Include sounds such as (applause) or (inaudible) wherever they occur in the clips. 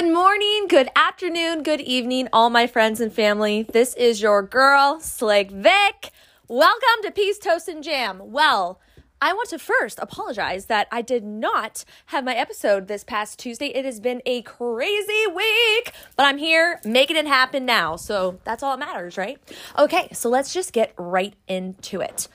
Good morning, good afternoon, good evening, all my friends and family. This is your girl, Slick Vic. Welcome to Peace, Toast, and Jam. Well, I want to first apologize that I did not have my episode this past Tuesday. It has been a crazy week, but I'm here making it happen now. So that's all that matters, right? Okay, so let's just get right into it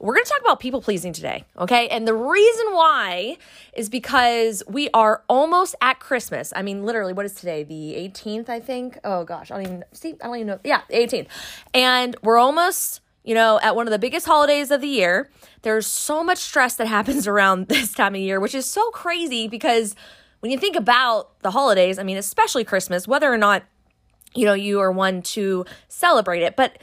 we're going to talk about people pleasing today, okay? And the reason why is because we are almost at Christmas. I mean, literally, what is today? The 18th, I think. Oh gosh, I don't even see. I don't even know. Yeah, 18th. And we're almost, you know, at one of the biggest holidays of the year. There's so much stress that happens (laughs) around this time of year, which is so crazy because when you think about the holidays, I mean, especially Christmas, whether or not, you know, you are one to celebrate it, but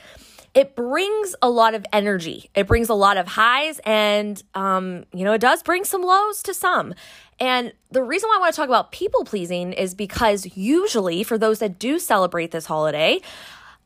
it brings a lot of energy. It brings a lot of highs, and um, you know, it does bring some lows to some. And the reason why I want to talk about people pleasing is because usually, for those that do celebrate this holiday,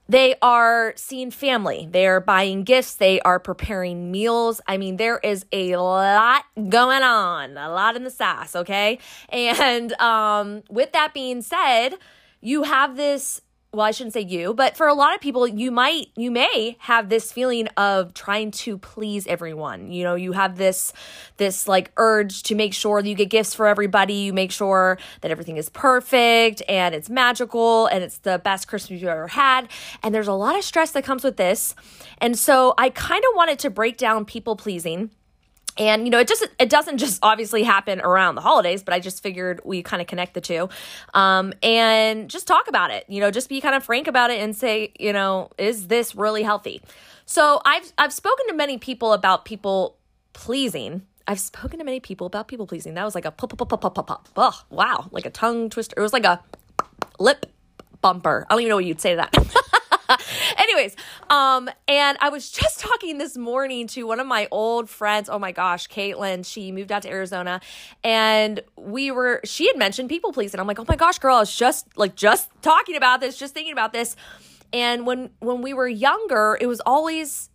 they are seeing family. They are buying gifts. They are preparing meals. I mean, there is a lot going on, a lot in the sass, okay? And um, with that being said, you have this well, I shouldn't say you, but for a lot of people, you might, you may have this feeling of trying to please everyone. You know, you have this, this like urge to make sure that you get gifts for everybody. You make sure that everything is perfect and it's magical and it's the best Christmas you've ever had. And there's a lot of stress that comes with this. And so I kind of wanted to break down people pleasing and you know it just it doesn't just obviously happen around the holidays but i just figured we kind of connect the two um, and just talk about it you know just be kind of frank about it and say you know is this really healthy so i've i've spoken to many people about people pleasing I've spoken to many people about people pleasing. That was like a pop, pop, pop, pop, pop, pop. Oh, wow. Like a tongue twister. It was like a lip bumper. I don't even know what you'd say to that. (laughs) (laughs) Anyways, um, and I was just talking this morning to one of my old friends. Oh my gosh, Caitlin. She moved out to Arizona, and we were. She had mentioned people pleasing. I'm like, oh my gosh, girl. I was just like just talking about this, just thinking about this. And when when we were younger, it was always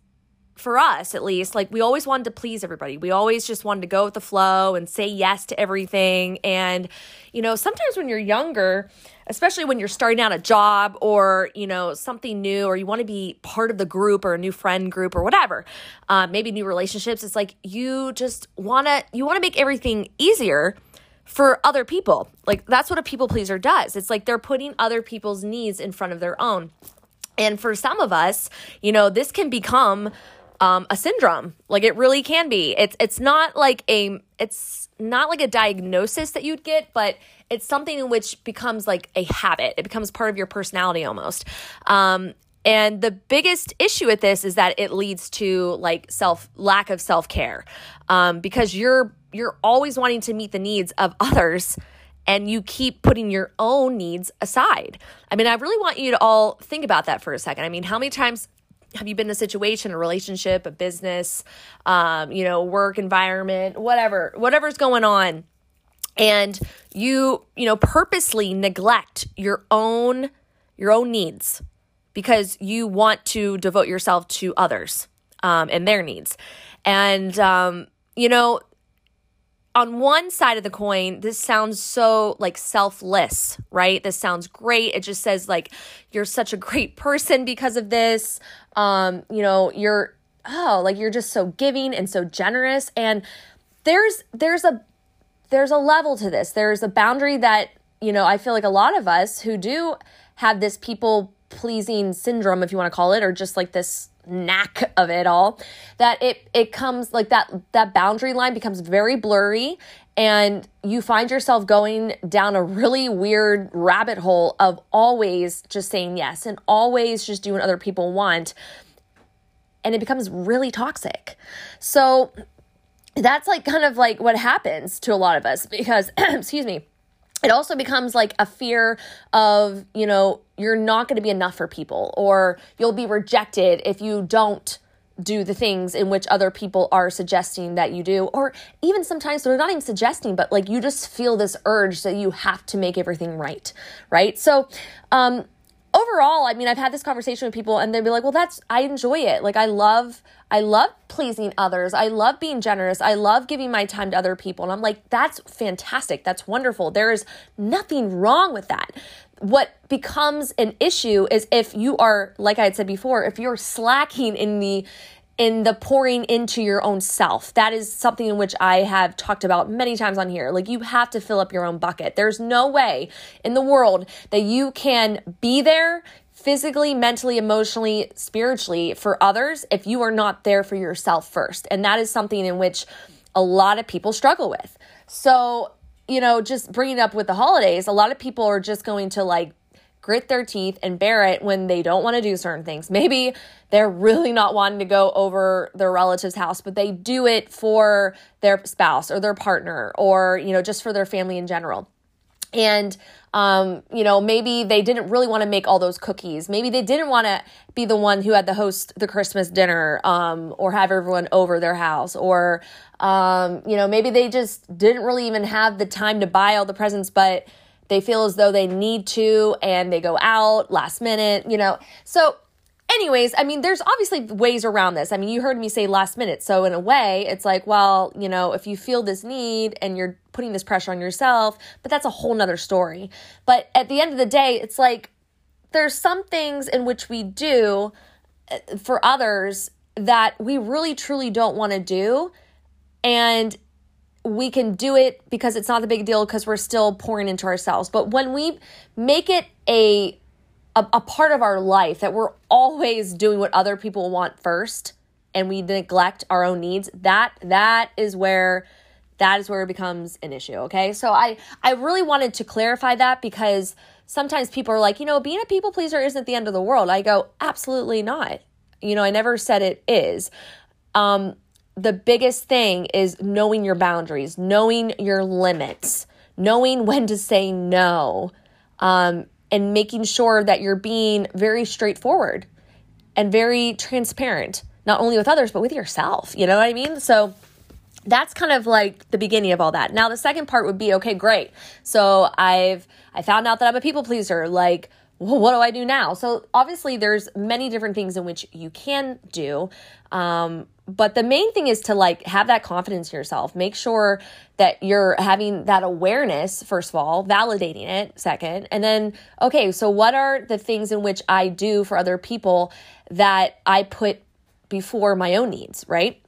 for us at least, like we always wanted to please everybody. We always just wanted to go with the flow and say yes to everything. And, you know, sometimes when you're younger, especially when you're starting out a job or, you know, something new, or you want to be part of the group or a new friend group or whatever, uh, maybe new relationships, it's like you just want to, you want to make everything easier for other people. Like that's what a people pleaser does. It's like they're putting other people's needs in front of their own. And for some of us, you know, this can become um, a syndrome. Like it really can be. It's it's not like a it's not like a diagnosis that you'd get, but it's something in which becomes like a habit. It becomes part of your personality almost. Um, and the biggest issue with this is that it leads to like self lack of self care, um, because you're you're always wanting to meet the needs of (laughs) others and you keep putting your own needs aside. I mean, I really want you to all think about that for a second. I mean, how many times have you been in a situation, a relationship, a business, um, you know, work environment, whatever, whatever's going on, and you, you know, purposely neglect your own your own needs because you want to devote yourself to others um, and their needs, and um, you know, on one side of the coin, this sounds so like selfless, right? This sounds great. It just says like you're such a great person because of this. Um, you know, you're oh, like you're just so giving and so generous and there's there's a there's a level to this. There's a boundary that, you know, I feel like a lot of us who do have this people pleasing syndrome if you want to call it or just like this knack of it all that it it comes like that that boundary line becomes very blurry and you find yourself going down a really weird rabbit hole of always just saying yes and always just doing other people want and it becomes really toxic. So that's like kind of like what happens to a lot of us because (clears throat) excuse me it also becomes like a fear of, you know, you're not going to be enough for people or you'll be rejected if you don't do the things in which other people are suggesting that you do. Or even sometimes they're not even suggesting but like you just feel this urge that you have to make everything right right? So um overall, I mean, I've had this conversation with people and they'd be like, well, that's, I enjoy it. Like, I love, I love pleasing others. I love being generous. I love giving my time to other people. And I'm like, that's fantastic. That's wonderful. There is nothing wrong with that. What becomes an issue is if you are, like I had said before, if you're slacking in the, in the pouring into your own self. That is something in which I have talked about many times on here. Like you have to fill up your own bucket. There's no way in the world that you can be there physically, mentally, emotionally, spiritually for others if you are not there for yourself first. And that is something in which a lot of people struggle with. So, you know, just bringing up with the holidays, a lot of people are just going to like grit their teeth and bear it when they don't want to do certain things. Maybe they're really not wanting to go over their relative's house, but they do it for their spouse or their partner or, you know, just for their family in general. And, um, you know, maybe they didn't really want to make all those cookies. Maybe they didn't want to be the one who had to host the Christmas dinner um, or have everyone over their house. Or, um, you know, maybe they just didn't really even have the time to buy all the presents, but they feel as though they need to and they go out last minute, you know. So, anyways, I mean, there's obviously ways around this. I mean, you heard me say last minute. So, in a way, it's like, well, you know, if you feel this need and you're putting this pressure on yourself, but that's a whole nother story. But at the end of the day, it's like there's some things in which we do uh, for others that we really truly don't want to do. And we can do it because it's not the big deal because we're still pouring into ourselves. But when we make it a, a, a part of our life that we're always doing what other people want first and we neglect our own needs, that that is where that is where it becomes an issue, okay? So I I really wanted to clarify that because sometimes people are like, you know, being a people pleaser isn't the end of the world. I go, absolutely not. You know, I never said it is. Um, the biggest thing is knowing your boundaries, knowing your limits, knowing (laughs) when to say no, um, and making sure that you're being very straightforward and very transparent, not only with others, but with yourself. You know what I mean? So that's kind of like the beginning of all that. Now the second part would be okay, great. So I've I found out that I'm a people pleaser. Like, well, what do I do now? So obviously there's many different things in which you can do. Um, but the main thing is to like have that confidence in yourself make sure that you're having that awareness first of all validating it second and then okay so what are the things in which i do for other people that i put before my own needs right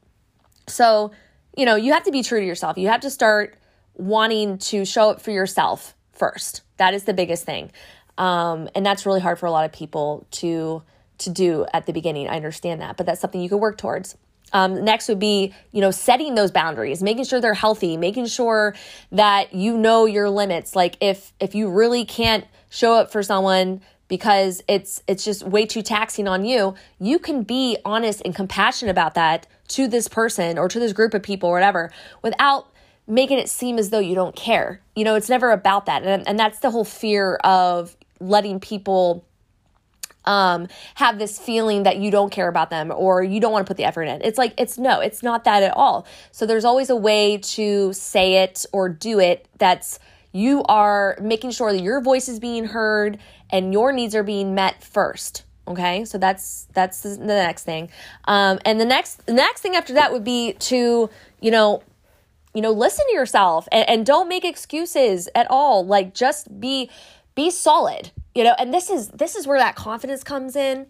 so you know you have to be true to yourself you have to start wanting to show up for yourself first that is the biggest thing um, and that's really hard for a lot of people to to do at the beginning i understand that but that's something you can work towards um, next would be, you know, setting those boundaries, making sure they're healthy, making sure that you know your limits. Like if if you really can't show up for someone because it's it's just way too taxing on you, you can be honest and compassionate about that to this person or to this group of people or whatever without making it seem as though you don't care. You know, it's never about that. And, and that's the whole fear of letting people um, have this feeling that you don't care about them or you don't want to put the effort in. It's like, it's no, it's not that at all. So there's always a way to say it or do it that's you are making sure that your voice is being heard and your needs are being met first okay so that's that's the next thing um, and the next the next thing after that would be to you know you know listen to yourself and, and don't make excuses at all like just be be solid you know? And this is this is where that confidence comes in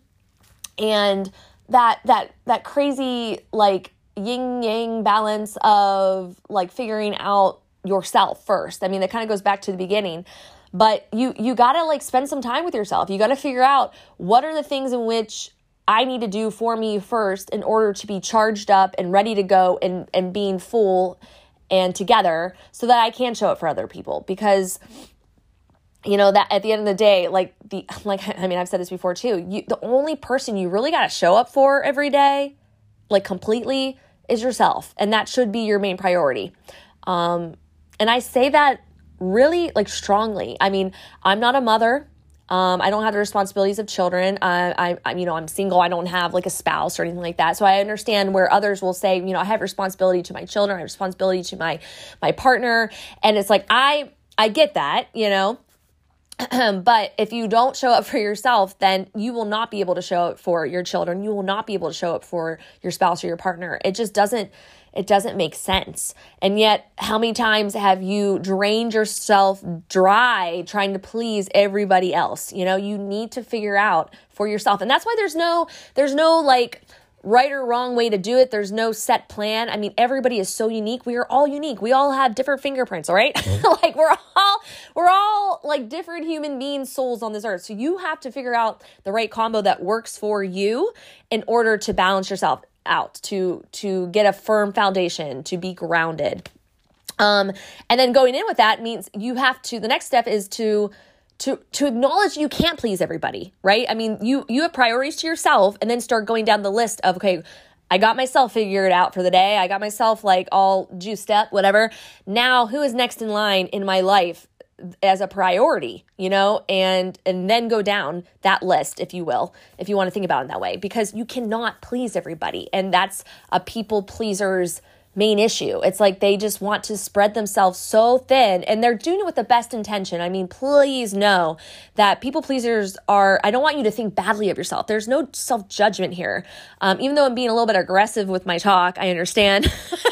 and that that that crazy like yin yang balance of like figuring out yourself first. I mean that kind of goes back to the beginning. But you you got to like spend some time with yourself. You got to figure out what are the things in which i need to do for me first in order to be charged up and ready to go and and being full and together so that i can show it for other people. Because you know that at the end of the day like the (laughs) like i mean i've said this before too you the only person you really got to show up for every day like completely is yourself and that should be your main priority um and i say that really like strongly i mean i'm not a mother um, I don't have the responsibilities of children. I, I, you know, I'm single. I don't have like a spouse or anything like that. So I understand where others will say, you know, I have responsibility to my children. I have responsibility to my my partner, and it's like I I get that, you know, (clears throat) but if you don't show up for yourself, then you will not be able to show up for your children. You will not be able to show up for your spouse or your partner. It just doesn't it doesn't make sense. And yet, how many times have you drained yourself dry trying to please everybody else? You know, you need to figure out for yourself. And that's why there's no there's no like right or wrong way to do it. There's no set plan. I mean, everybody is so unique. We are all unique. We all have different fingerprints, all right? Mm-hmm. (laughs) like we're all we're all like different human beings, souls on this earth. So you have to figure out the right combo that works for you in order to balance yourself out, to to get a firm foundation, to be grounded. Um and then going in with that means you have to the next step is to to to acknowledge you can't please everybody, right? I mean, you you have priorities to yourself and then start going down the list of okay, I got myself figured out for the day. I got myself like all juiced up, whatever. Now, who is next in line in my life as a priority, you know? And and then go down that list if you will, if you want to think about it that way because you cannot please everybody. And that's a people pleasers main issue. It's like they just want to spread themselves so thin and they're doing it with the best intention. I mean, please know that people pleasers are, I don't want you to think badly of yourself. There's no self judgment here. Um, even though I'm being a little bit aggressive with my talk, I understand.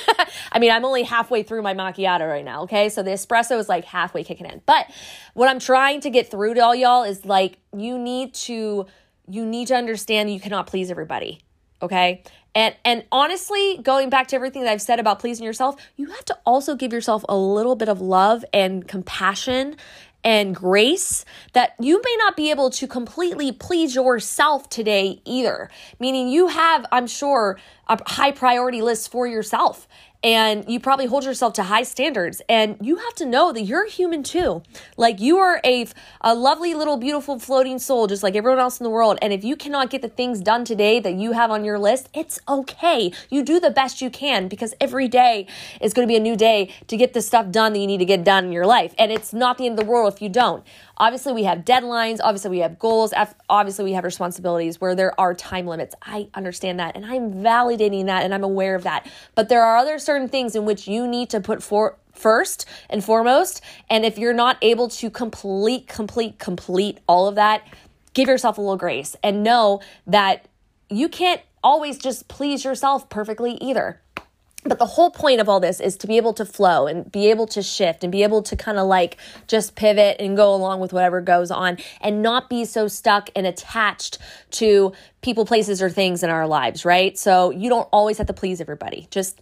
(laughs) I mean, I'm only halfway through my macchiato right now, okay? So the espresso is like halfway kicking in. But what I'm trying to get through to all y'all is like, you need to. You need to understand you cannot please everybody okay and and honestly going back to everything that i've said about pleasing yourself you have to also give yourself a little bit of love and compassion and grace that you may not be able to completely please yourself today either. Meaning you have i'm sure a high priority list for yourself and you probably hold yourself to high standards and you have to know that you're human too like you are a, a lovely little beautiful floating soul just like everyone else in the world and if you cannot get the things done today that you have on your list it's okay you do the best you can because every day is going to be a new day to get the stuff done that you need to get done in your life and it's not the end of the world if you don't Obviously, we have deadlines. Obviously, we have goals. Obviously, we have responsibilities where there are time limits. I understand that and I'm validating that and I'm aware of that. But there are other certain things in which you need to put for first and foremost. And if you're not able to complete, complete, complete all of that, give yourself a little grace and know that you can't always just please yourself perfectly either. But the whole point of all this is to be able to flow and be able to shift and be able to kind of like just pivot and go along with whatever goes on and not be so stuck and attached to people, places, or things in our lives, right? So you don't always have to please everybody. Just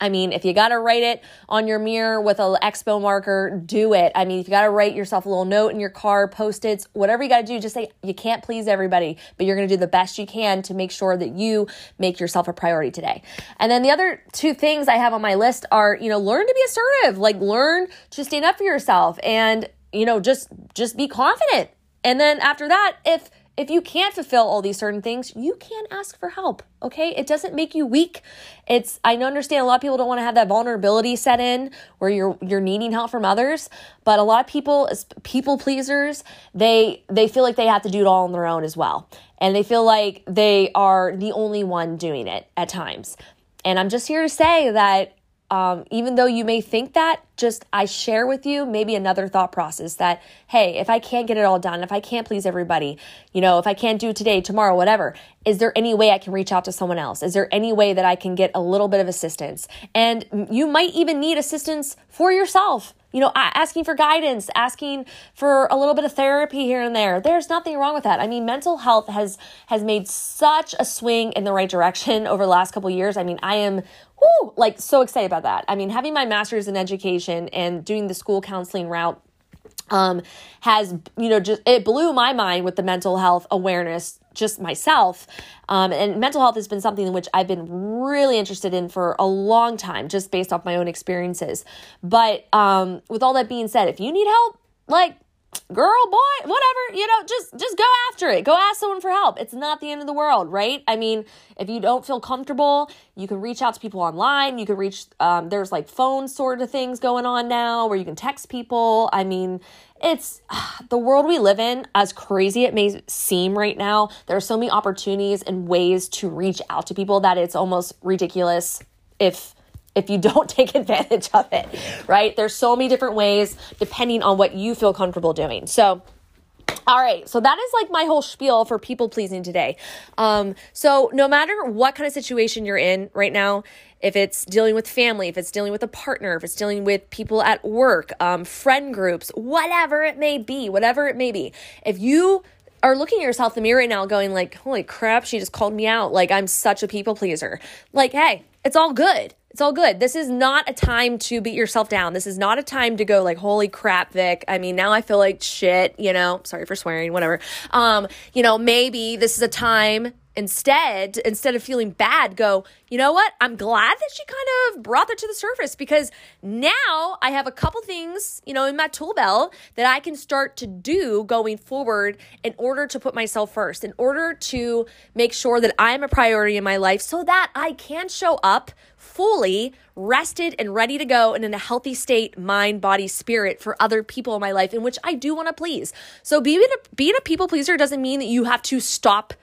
I mean, if you got to write it on your mirror with a expo marker, do it. I mean, if you got to write yourself a little note in your car, post-its, whatever you got to do, just say you can't please everybody, but you're going to do the best you can to make sure that you make yourself a priority today. And then the other two things I have on my list are, you know, learn to be assertive, like learn to stand up for yourself and, you know, just just be confident. And then after that, if if you can't fulfill all these certain things, you can ask for help. Okay. It doesn't make you weak. It's, I understand a lot of people don't want to have that vulnerability set in where you're, you're needing help from others. But a lot of people, people pleasers, they, they feel like they have to do it all on their own as well. And they feel like they are the only one doing it at times. And I'm just here to say that um, even though you may think that, just I share with you maybe another thought process that, hey, if I can't get it all done, if I can't please everybody, you know, if I can't do today, tomorrow, whatever, is there any way I can reach out to someone else? Is there any way that I can get a little bit of assistance? And you might even need assistance for yourself you know, asking for guidance, asking for a little bit of therapy here and there. There's nothing wrong with that. I mean, mental health has has made such a swing in the right direction (laughs) over the last couple years. I mean, I am like so excited about that. I mean, having my master's in education and doing the school counseling route um, has you know just it blew my mind with the mental health awareness just myself um, and mental health has been something in which i've been really interested in for a long time just based off my own experiences but um, with all that being said if you need help like girl boy whatever you know just just go after it. Go ask someone for help. It's not the end of the world right? I mean if you don't feel comfortable you can reach out to people online. You can reach um, there's like phone sort of things going on now where you can text people. I mean it's (sighs) the world we live in as crazy it may seem right now there are so many opportunities and ways to reach out to people that it's almost ridiculous if if you don't (laughs) take advantage of it, right? There's so many different ways depending on what you feel comfortable doing. So, All right, so that is like my whole spiel for people pleasing today. Um, so no matter what kind of situation you're in right now, if it's dealing with family, if it's dealing with a partner, if it's dealing with people at work, um, friend groups, whatever it may be, whatever it may be, if you are looking at yourself in the mirror right now going like, holy crap, she just called me out. Like I'm such a people pleaser. Like, hey, it's all good. It's all good. This is not a time to beat yourself down. This is not a time to go like, holy crap, Vic. I mean, now I feel like shit, you know, sorry for swearing, whatever. Um, you know, maybe this is a time instead instead of feeling bad go you know what? I'm glad that she kind of brought that to the surface because now i have a couple things you know in my tool belt that i can start to do going forward in order to put myself first in order to make sure that i'm a priority in my life so that i can show up fully rested and ready to go and in a healthy state mind body spirit for other people in my life in which i do want to please. So being a being a people pleaser doesn't mean that you have to stop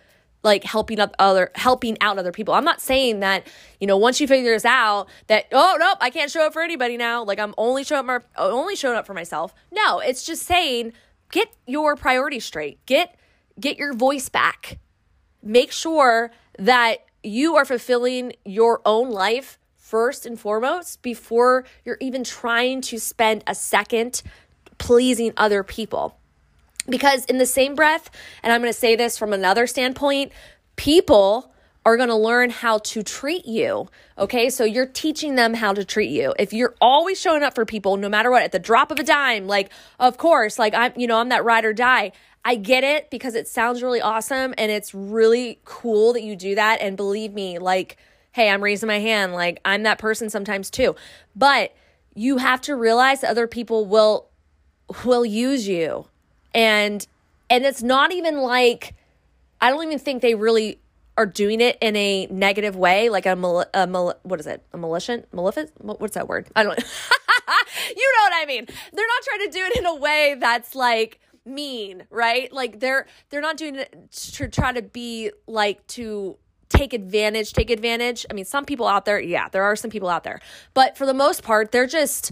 like helping up other helping out other people. I'm not saying that, you know, once you figure this out that oh nope, I can't show up for anybody now. Like I'm only showing up my, only showing up for myself. No, it's just saying get your priorities straight. Get get your voice back. Make sure that you are fulfilling your own life first and foremost before you're even trying to spend a second pleasing other people. Because in the same breath, and I'm going to say this from another standpoint, people are going to learn how to treat you. Okay. So you're teaching them how to treat you. If you're always showing up for people, no matter what, at the drop of a dime, like, of course, like I'm, you know, I'm that ride or die. I get it because it sounds really awesome and it's really cool that you do that. And believe me, like, hey, I'm raising my hand. Like, I'm that person sometimes too. But you have to realize that other people will will use you and and it's not even like I don't even think they really are doing it in a negative way, like a, mal- a mal- what is it? A malicious, maleficent? What's that word? I don't. (laughs) you know what I mean? They're not trying to do it in a way that's like mean, right? Like they're they're not doing it to try to be like to take advantage, take advantage. I mean, some people out there, yeah, there are some people out there, but for the most part, they're just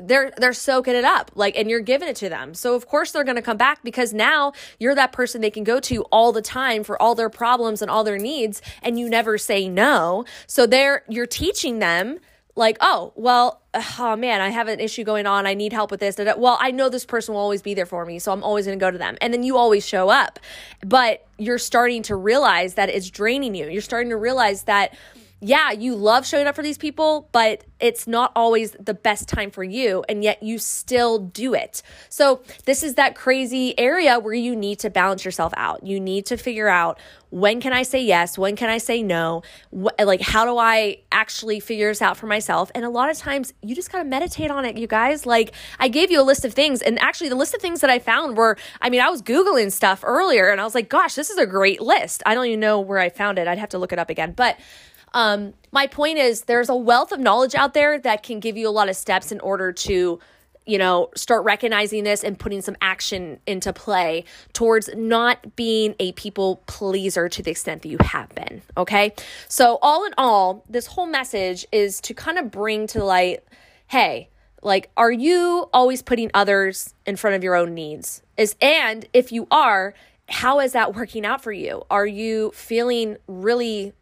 they're they're soaking it up like and you're giving it to them. So of course they're going to come back because now you're that person they can go to all the time for all their problems and all their needs and you never say no. So they're you're teaching them like oh well (sighs) oh man i have an issue going on. I need help with this. Well i know this person will always be there for me so i'm always going to go to them. And then you always show up. But you're starting to realize that it's draining you. You're starting to realize that yeah, you love showing up for these people, but it's not always the best time for you, and yet you still do it. So, this is that crazy area where you need to balance yourself out. You need to figure out when can I say yes? When can I say no? Like, how do I actually figure this out for myself? And a lot of times you just gotta meditate on it, you guys. Like, I gave you a list of things, and actually, the list of things that I found were I mean, I was Googling stuff earlier, and I was like, gosh, this is a great list. I don't even know where I found it. I'd have to look it up again. But um, my point is, there's a wealth of knowledge out there that can give you a lot of steps in order to you know, start recognizing this and putting some action into play towards not being a people pleaser to the extent that you have been. Okay. So, all in all, this whole message is to kind of bring to light hey, like, are you always putting others in front of your own needs? Is, and if you are, how is that working out for you? Are you feeling really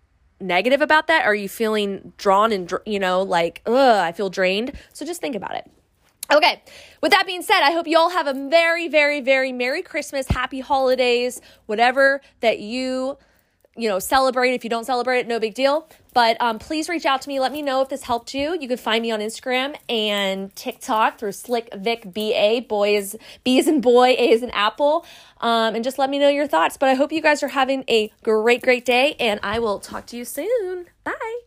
negative about that? Are you feeling drawn and, you know, like, ugh, I feel drained? So just think about it. Okay, with that being said, I hope you all have a very, very, very Merry Christmas, Happy Holidays, whatever that you you know, celebrate. If you don't celebrate it, no big deal. But um, please reach out to me. Let me know if this helped you. You can find me on Instagram and TikTok through Slick Vic BA. Boy is B is in boy, A is in apple. Um, and just let me know your thoughts. But I hope you guys are having a great, great day. And I will talk to you soon. Bye.